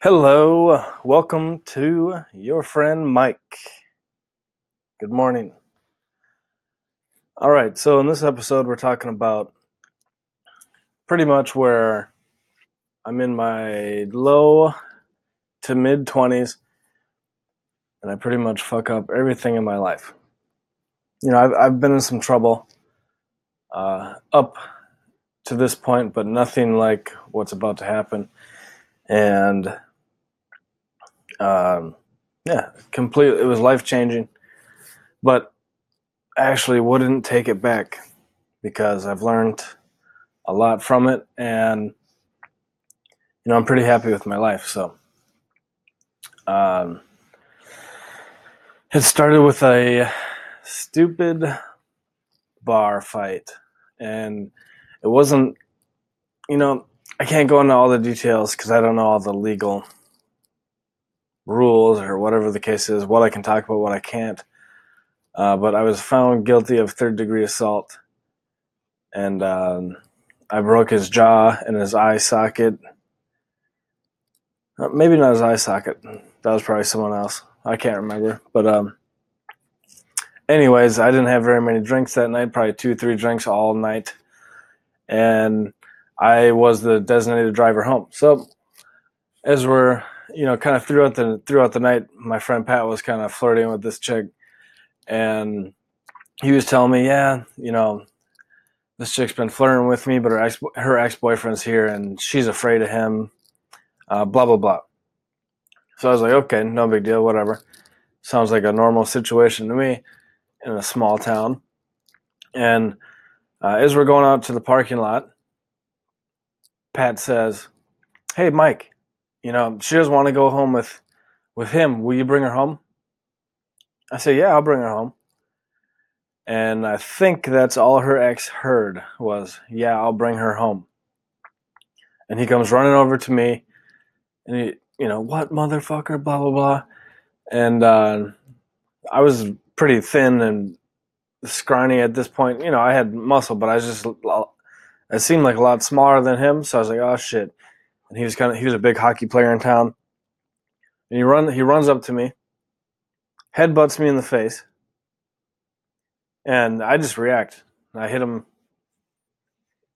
Hello, welcome to your friend Mike. Good morning. All right, so in this episode, we're talking about pretty much where I'm in my low to mid 20s and I pretty much fuck up everything in my life. You know, I've, I've been in some trouble uh, up to this point, but nothing like what's about to happen. And um, yeah, completely. It was life changing, but I actually wouldn't take it back because I've learned a lot from it, and you know I'm pretty happy with my life. So, um, it started with a stupid bar fight, and it wasn't. You know, I can't go into all the details because I don't know all the legal rules or whatever the case is, what I can talk about, what I can't. Uh, but I was found guilty of third degree assault, and um, I broke his jaw and his eye socket. Uh, maybe not his eye socket. That was probably someone else. I can't remember. But um, anyways, I didn't have very many drinks that night. Probably two, three drinks all night, and I was the designated driver home. So as we're you know, kind of throughout the throughout the night, my friend Pat was kind of flirting with this chick, and he was telling me, yeah, you know, this chick's been flirting with me, but her ex her ex boyfriend's here, and she's afraid of him. Uh, blah blah blah. So I was like, okay, no big deal, whatever. Sounds like a normal situation to me in a small town. And uh, as we're going out to the parking lot, Pat says, "Hey, Mike, you know, she doesn't want to go home with with him. Will you bring her home? I say, yeah, I'll bring her home. And I think that's all her ex heard was, yeah, I'll bring her home. And he comes running over to me and he, you know, what motherfucker, blah, blah, blah. And uh, I was pretty thin and scrawny at this point. You know, I had muscle, but I was just, I seemed like a lot smaller than him. So I was like, oh shit and he was kind of he was a big hockey player in town. And he run he runs up to me, headbutts me in the face, and I just react. I hit him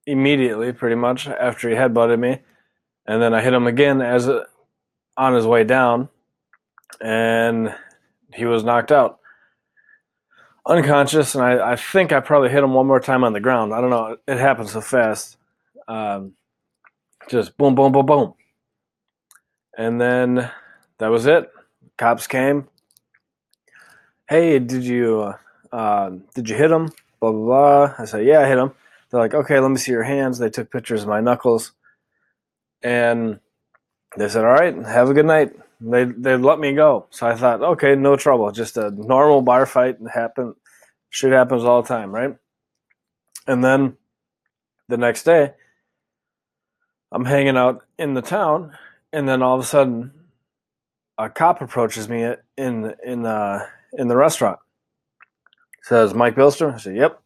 immediately, pretty much after he headbutted me, and then I hit him again as a, on his way down, and he was knocked out, unconscious. And I, I think I probably hit him one more time on the ground. I don't know. It happened so fast. Um, just boom, boom, boom, boom. And then that was it. Cops came. Hey, did you uh, did you hit him? Blah blah blah. I said, yeah, I hit him. They're like, okay, let me see your hands. They took pictures of my knuckles, and they said, all right, have a good night. They they let me go. So I thought, okay, no trouble. Just a normal bar fight. Happen, shit happens all the time, right? And then the next day, I'm hanging out in the town, and then all of a sudden, a cop approaches me in in uh, in the restaurant. Says Mike Bilster. I said, "Yep."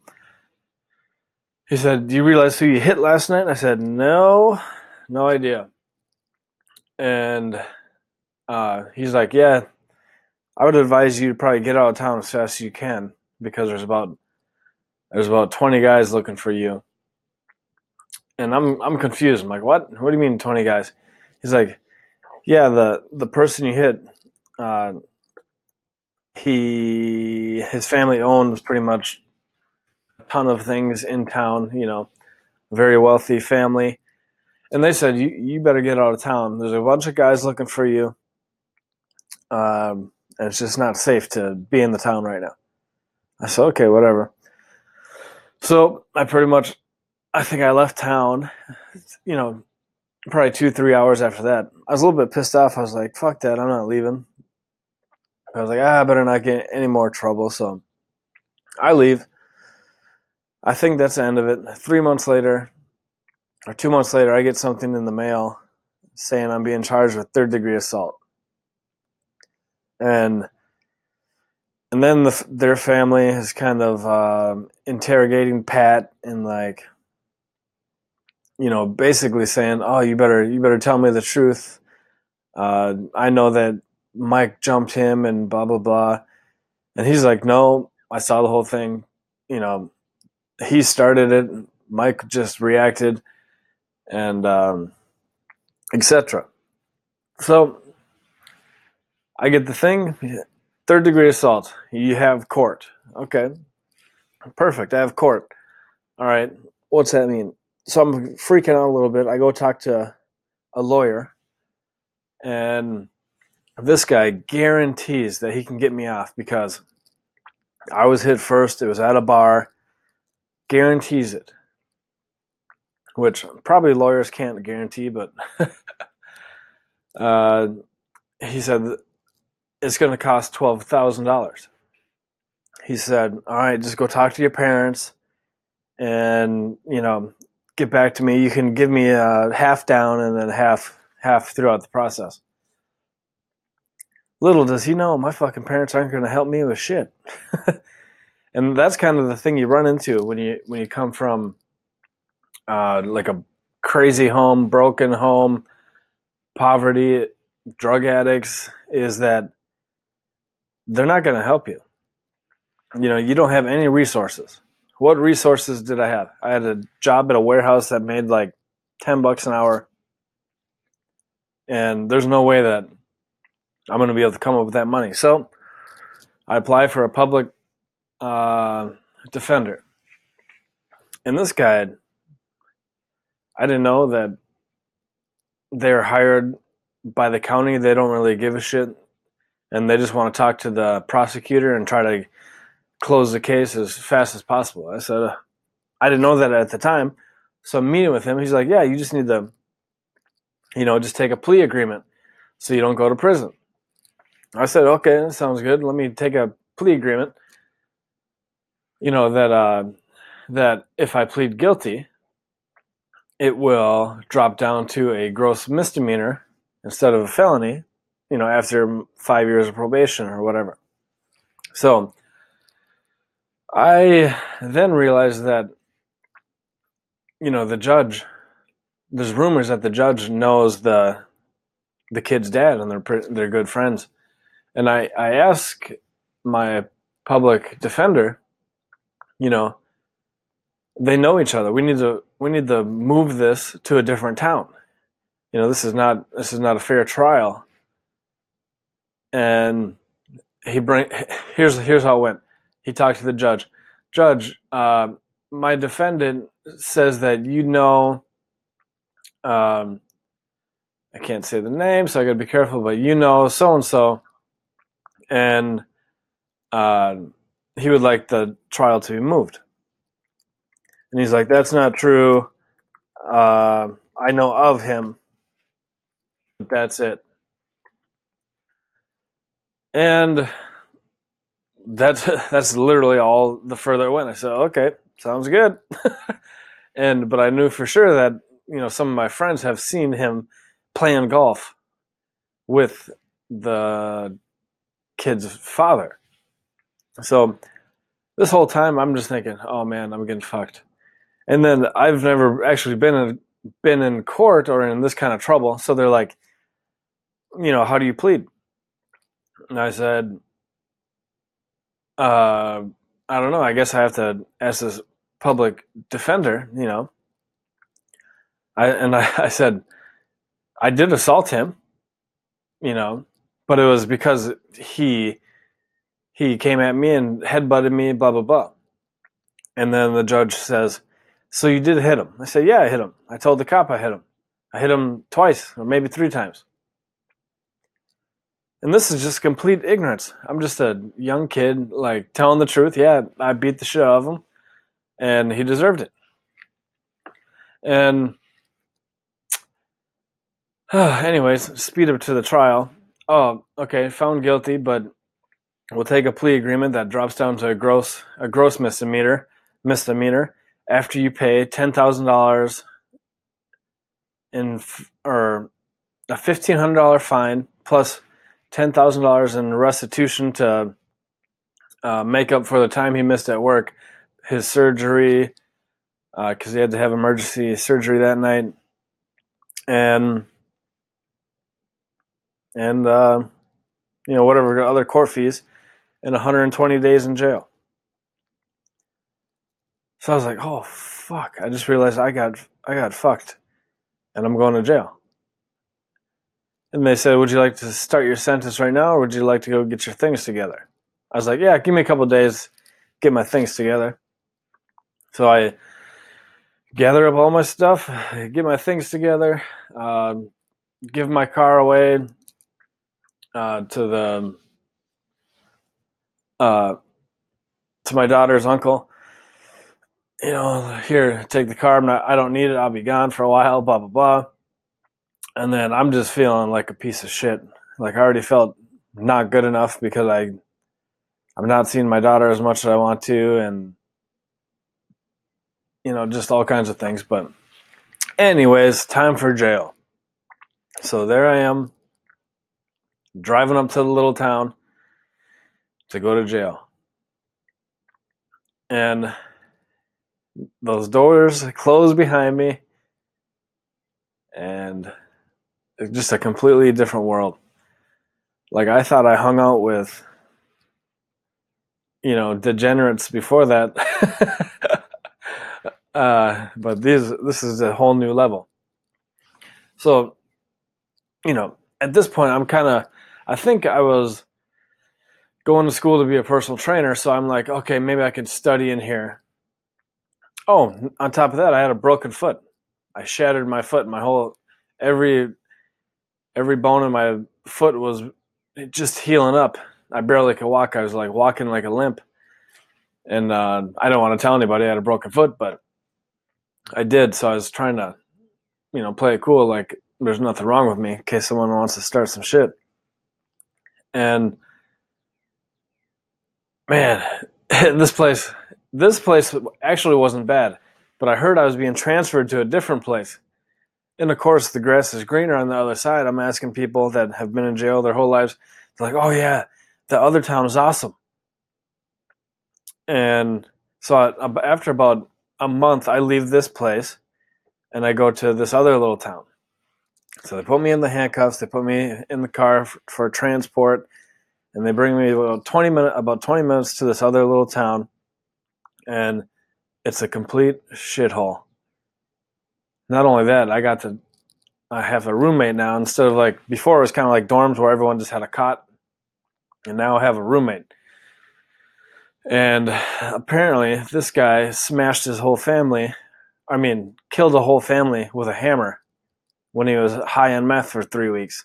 He said, "Do you realize who you hit last night?" I said, "No, no idea." And uh, he's like, "Yeah, I would advise you to probably get out of town as fast as you can because there's about there's about 20 guys looking for you." And I'm I'm confused. I'm like, what? What do you mean twenty guys? He's like, yeah, the the person you hit, uh, he his family owns pretty much a ton of things in town. You know, very wealthy family, and they said you you better get out of town. There's a bunch of guys looking for you. Um, and it's just not safe to be in the town right now. I said, okay, whatever. So I pretty much I think I left town, you know, probably two, three hours after that. I was a little bit pissed off. I was like, fuck that, I'm not leaving. I was like, ah, I better not get any more trouble. So I leave. I think that's the end of it. Three months later, or two months later, I get something in the mail saying I'm being charged with third degree assault. And and then the, their family is kind of um, interrogating Pat and like, you know, basically saying, "Oh, you better you better tell me the truth. Uh, I know that Mike jumped him and blah blah blah. And he's like, no, I saw the whole thing. You know, he started it. Mike just reacted, and um, etc. So I get the thing. Third degree assault. You have court. Okay, perfect. I have court. All right. What's that mean? So I'm freaking out a little bit. I go talk to a lawyer, and this guy guarantees that he can get me off because I was hit first. It was at a bar. Guarantees it. Which probably lawyers can't guarantee, but uh, he said it's going to cost $12,000. He said, All right, just go talk to your parents and, you know, get back to me. You can give me a half down and then half half throughout the process. Little does he know, my fucking parents aren't going to help me with shit. and that's kind of the thing you run into when you when you come from uh, like a crazy home, broken home, poverty, drug addicts, is that they're not going to help you. You know, you don't have any resources. What resources did I have? I had a job at a warehouse that made like 10 bucks an hour. And there's no way that I'm going to be able to come up with that money. So I apply for a public uh, defender. And this guy, I didn't know that they're hired by the county. They don't really give a shit. And they just want to talk to the prosecutor and try to close the case as fast as possible. I said, uh, I didn't know that at the time. So I'm meeting with him. He's like, Yeah, you just need to, you know, just take a plea agreement so you don't go to prison. I said, okay, that sounds good. Let me take a plea agreement. You know that uh, that if I plead guilty, it will drop down to a gross misdemeanor instead of a felony. You know, after five years of probation or whatever. So I then realized that you know the judge. There's rumors that the judge knows the the kid's dad and they're they're good friends and I, I ask my public defender, you know, they know each other. We need to we need to move this to a different town. You know, this is not this is not a fair trial. And he bring here's here's how it went. He talked to the judge. Judge, uh, my defendant says that you know um, I can't say the name, so I got to be careful. But you know, so and so, and uh, he would like the trial to be moved. And he's like, "That's not true. Uh, I know of him. But That's it." And that's that's literally all the further it went. I said, "Okay, sounds good." and but I knew for sure that you know some of my friends have seen him playing golf with the kid's father. So this whole time I'm just thinking, oh man, I'm getting fucked. And then I've never actually been in been in court or in this kind of trouble. So they're like, you know, how do you plead? And I said, uh, I don't know. I guess I have to ask this public defender, you know. I and I, I said, I did assault him, you know, but it was because he he came at me and headbutted me, blah blah blah. And then the judge says, "So you did hit him?" I said, "Yeah, I hit him. I told the cop I hit him. I hit him twice or maybe three times." And this is just complete ignorance. I'm just a young kid, like telling the truth. Yeah, I beat the shit out of him, and he deserved it. And anyways, speed up to the trial. Oh, okay, found guilty, but we'll take a plea agreement that drops down to a gross a gross misdemeanor misdemeanor after you pay ten thousand dollars in or a fifteen hundred dollar fine plus ten thousand dollars in restitution to uh, make up for the time he missed at work, his surgery because uh, he had to have emergency surgery that night, and and uh, you know whatever other court fees, and 120 days in jail. So I was like, oh fuck! I just realized I got I got fucked, and I'm going to jail. And they said, would you like to start your sentence right now, or would you like to go get your things together? I was like, yeah, give me a couple days, get my things together. So I gather up all my stuff, get my things together, uh, give my car away uh, to the uh, to my daughter's uncle. You know, here, take the car. I'm not, I don't need it. I'll be gone for a while. Blah blah blah. And then I'm just feeling like a piece of shit. Like I already felt not good enough because I I'm not seeing my daughter as much as I want to, and you know, just all kinds of things. But, anyways, time for jail. So there I am, driving up to the little town to go to jail. And those doors close behind me, and just a completely different world. Like, I thought I hung out with, you know, degenerates before that. Uh, but this this is a whole new level. So, you know, at this point, I'm kind of, I think I was going to school to be a personal trainer. So I'm like, okay, maybe I can study in here. Oh, on top of that, I had a broken foot. I shattered my foot. My whole every every bone in my foot was just healing up. I barely could walk. I was like walking like a limp. And uh, I don't want to tell anybody I had a broken foot, but I did. So I was trying to, you know, play it cool, like there's nothing wrong with me in case someone wants to start some shit. And man, this place, this place actually wasn't bad, but I heard I was being transferred to a different place. And of course, the grass is greener on the other side. I'm asking people that have been in jail their whole lives, they're like, oh yeah, the other town is awesome. And so I, after about a month, I leave this place and I go to this other little town. So they put me in the handcuffs, they put me in the car for, for transport, and they bring me about 20 minutes about 20 minutes to this other little town and it's a complete shithole. Not only that, I got to I have a roommate now instead of like before it was kind of like dorms where everyone just had a cot and now I have a roommate. And apparently, this guy smashed his whole family. I mean, killed a whole family with a hammer when he was high on meth for three weeks.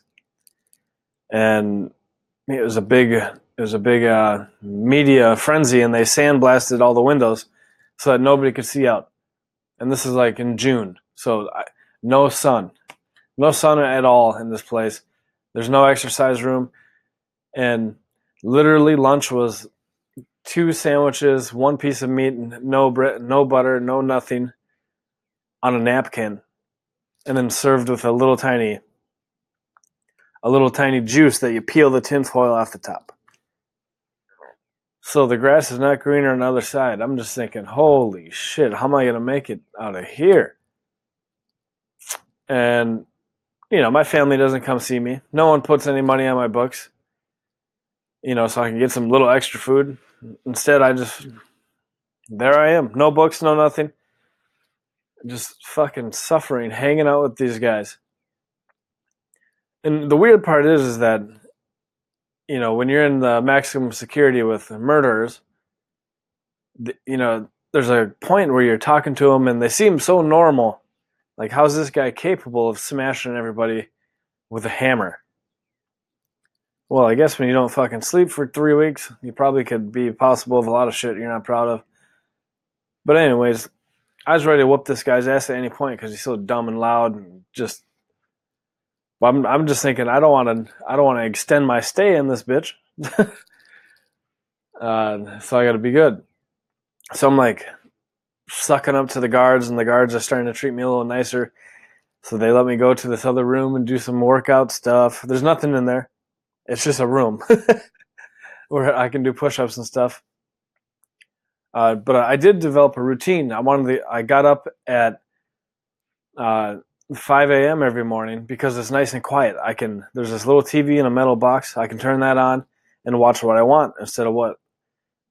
And it was a big, it was a big uh, media frenzy, and they sandblasted all the windows so that nobody could see out. And this is like in June, so no sun, no sun at all in this place. There's no exercise room, and literally lunch was two sandwiches, one piece of meat, no bread, no butter, no nothing, on a napkin, and then served with a little tiny, a little tiny juice that you peel the tinfoil off the top. So the grass is not greener on the other side. I'm just thinking, holy shit, how am I gonna make it out of here? And you know, my family doesn't come see me. No one puts any money on my books. You know, so I can get some little extra food. Instead, I just there I am, no books, no nothing, just fucking suffering, hanging out with these guys. And the weird part is, is that you know when you're in the maximum security with murderers, you know there's a point where you're talking to them and they seem so normal. Like, how's this guy capable of smashing everybody with a hammer? Well, I guess when you don't fucking sleep for three weeks, you probably could be possible of a lot of shit you're not proud of. But anyways, I was ready to whoop this guy's ass at any point because he's so dumb and loud and just. I'm I'm just thinking I don't want to I don't want to extend my stay in this bitch. uh, so I got to be good. So I'm like sucking up to the guards, and the guards are starting to treat me a little nicer. So they let me go to this other room and do some workout stuff. There's nothing in there. It's just a room where I can do push-ups and stuff. Uh, but I did develop a routine. I wanted to, I got up at uh, 5 a.m. every morning because it's nice and quiet. I can there's this little TV in a metal box. I can turn that on and watch what I want instead of what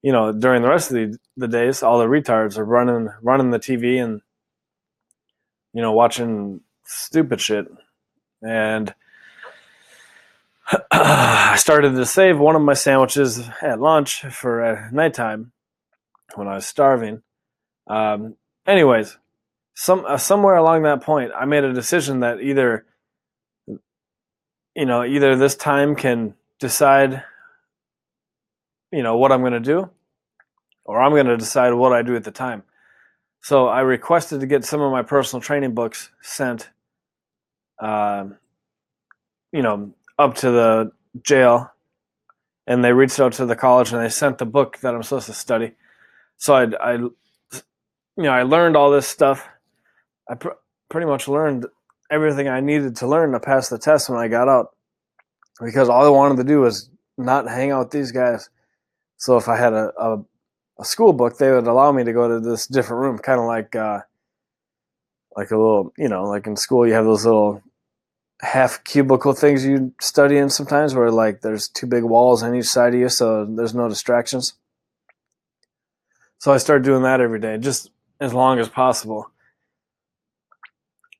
you know during the rest of the, the days all the retards are running running the TV and you know watching stupid shit and I started to save one of my sandwiches at lunch for uh, nighttime when I was starving. Um, anyways, some uh, somewhere along that point, I made a decision that either, you know, either this time can decide, you know, what I'm going to do, or I'm going to decide what I do at the time. So I requested to get some of my personal training books sent, uh, you know, up to the jail, and they reached out to the college and they sent the book that I'm supposed to study. So I, I you know, I learned all this stuff. I pr- pretty much learned everything I needed to learn to pass the test when I got out, because all I wanted to do was not hang out with these guys. So if I had a, a, a school book, they would allow me to go to this different room, kind of like uh, like a little, you know, like in school you have those little half cubicle things you study in sometimes where like there's two big walls on each side of you so there's no distractions. So i started doing that every day just as long as possible.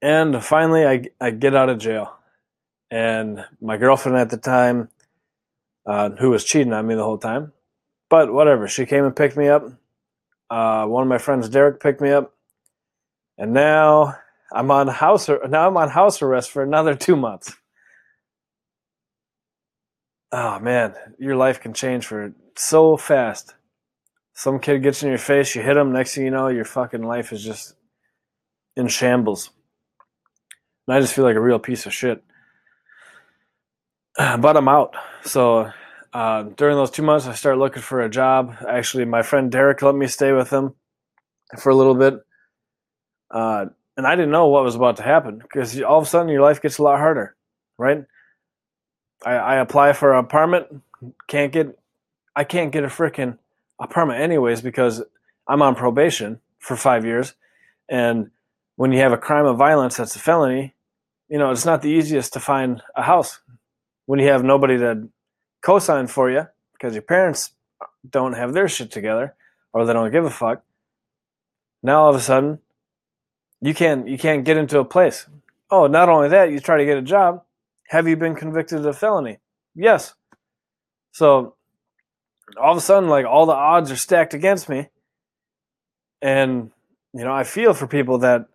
And finally i, I get out of jail. And my girlfriend at the time uh, who was cheating on me the whole time but whatever she came and picked me up uh, one of my friends derek picked me up and now I'm on house now. I'm on house arrest for another two months. Oh man, your life can change for so fast. Some kid gets in your face, you hit him. Next thing you know, your fucking life is just in shambles. And I just feel like a real piece of shit. But I'm out. So uh, during those two months, I started looking for a job. Actually, my friend Derek let me stay with him for a little bit. Uh, and I didn't know what was about to happen because all of a sudden your life gets a lot harder, right? I, I apply for an apartment, can't get, I can't get a freaking apartment anyways because I'm on probation for five years, and when you have a crime of violence that's a felony, you know it's not the easiest to find a house when you have nobody to co-sign for you because your parents don't have their shit together or they don't give a fuck. Now all of a sudden you can't you can't get into a place. Oh, not only that, you try to get a job. Have you been convicted of a felony? Yes. So all of a sudden, like all the odds are stacked against me. And you know, I feel for people that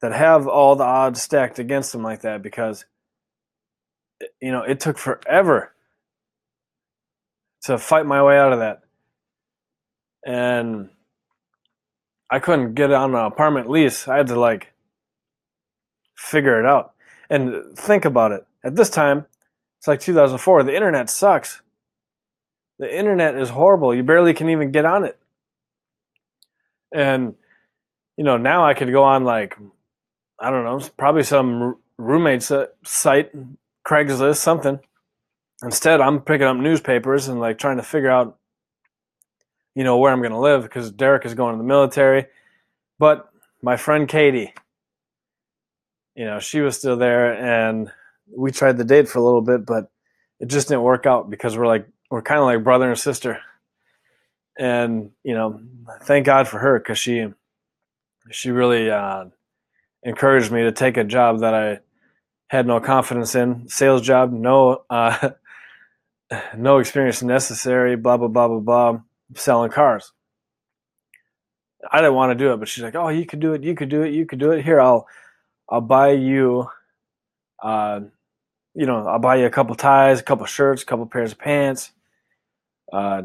that have all the odds stacked against them like that because you know, it took forever to fight my way out of that. And I couldn't get on an apartment lease. I had to like figure it out. And think about it. At this time, it's like 2004. The internet sucks. The internet is horrible. You barely can even get on it. And you know, now I could go on like I don't know, probably some roommate site, Craigslist, something. Instead, I'm picking up newspapers and like trying to figure out you know, where I'm going to live because Derek is going to the military. But my friend Katie, you know, she was still there and we tried the date for a little bit, but it just didn't work out because we're like, we're kind of like brother and sister. And, you know, thank God for her because she, she really uh, encouraged me to take a job that I had no confidence in, sales job, no, uh, no experience necessary, blah, blah, blah, blah, blah selling cars. I didn't want to do it, but she's like, "Oh, you could do it. You could do it. You could do it. Here, I'll, I'll buy you, uh, you know, I'll buy you a couple ties, a couple shirts, a couple pairs of pants." Uh,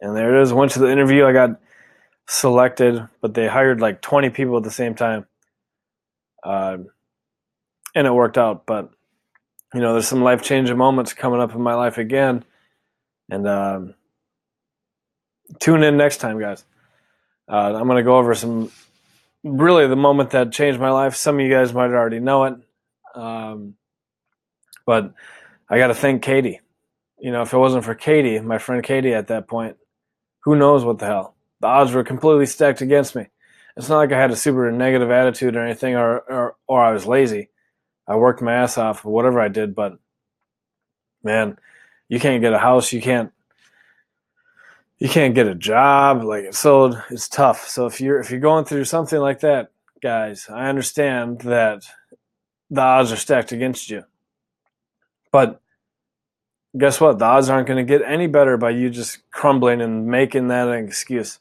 and there it is. Went to the interview. I got selected, but they hired like 20 people at the same time. Uh, and it worked out. But, you know, there's some life changing moments coming up in my life again. And, um, tune in next time, guys. Uh, I'm going to go over some really the moment that changed my life. Some of you guys might already know it, um, but I got to thank Katie. You know, if it wasn't for Katie, my friend Katie at that point, who knows what the hell? The odds were completely stacked against me. it's not like I had a super negative attitude or anything, or or, or I was lazy. I worked my ass off, whatever I did, but man, you can't get a house, you can't you can't get a job, like so it's tough. So if you're if you're going through something like that, guys, I understand that the odds are stacked against you. But guess what? The odds aren't going to get any better by you just crumbling and making that an excuse.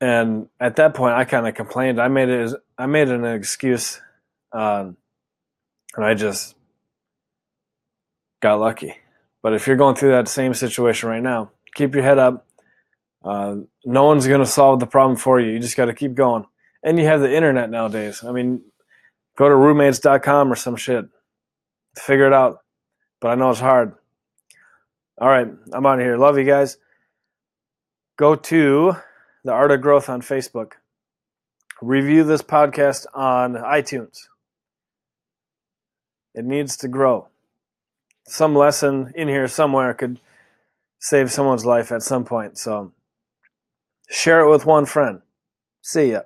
And at that point, I kind of complained. I made it. I made it an excuse, um, and I just got lucky. But if you're going through that same situation right now, keep your head up. Uh, no one's going to solve the problem for you. You just got to keep going. And you have the internet nowadays. I mean, go to roommates.com or some shit. Figure it out. But I know it's hard. All right, I'm out of here. Love you guys. Go to the Art of Growth on Facebook. Review this podcast on iTunes. It needs to grow. Some lesson in here somewhere could save someone's life at some point. So share it with one friend. See ya.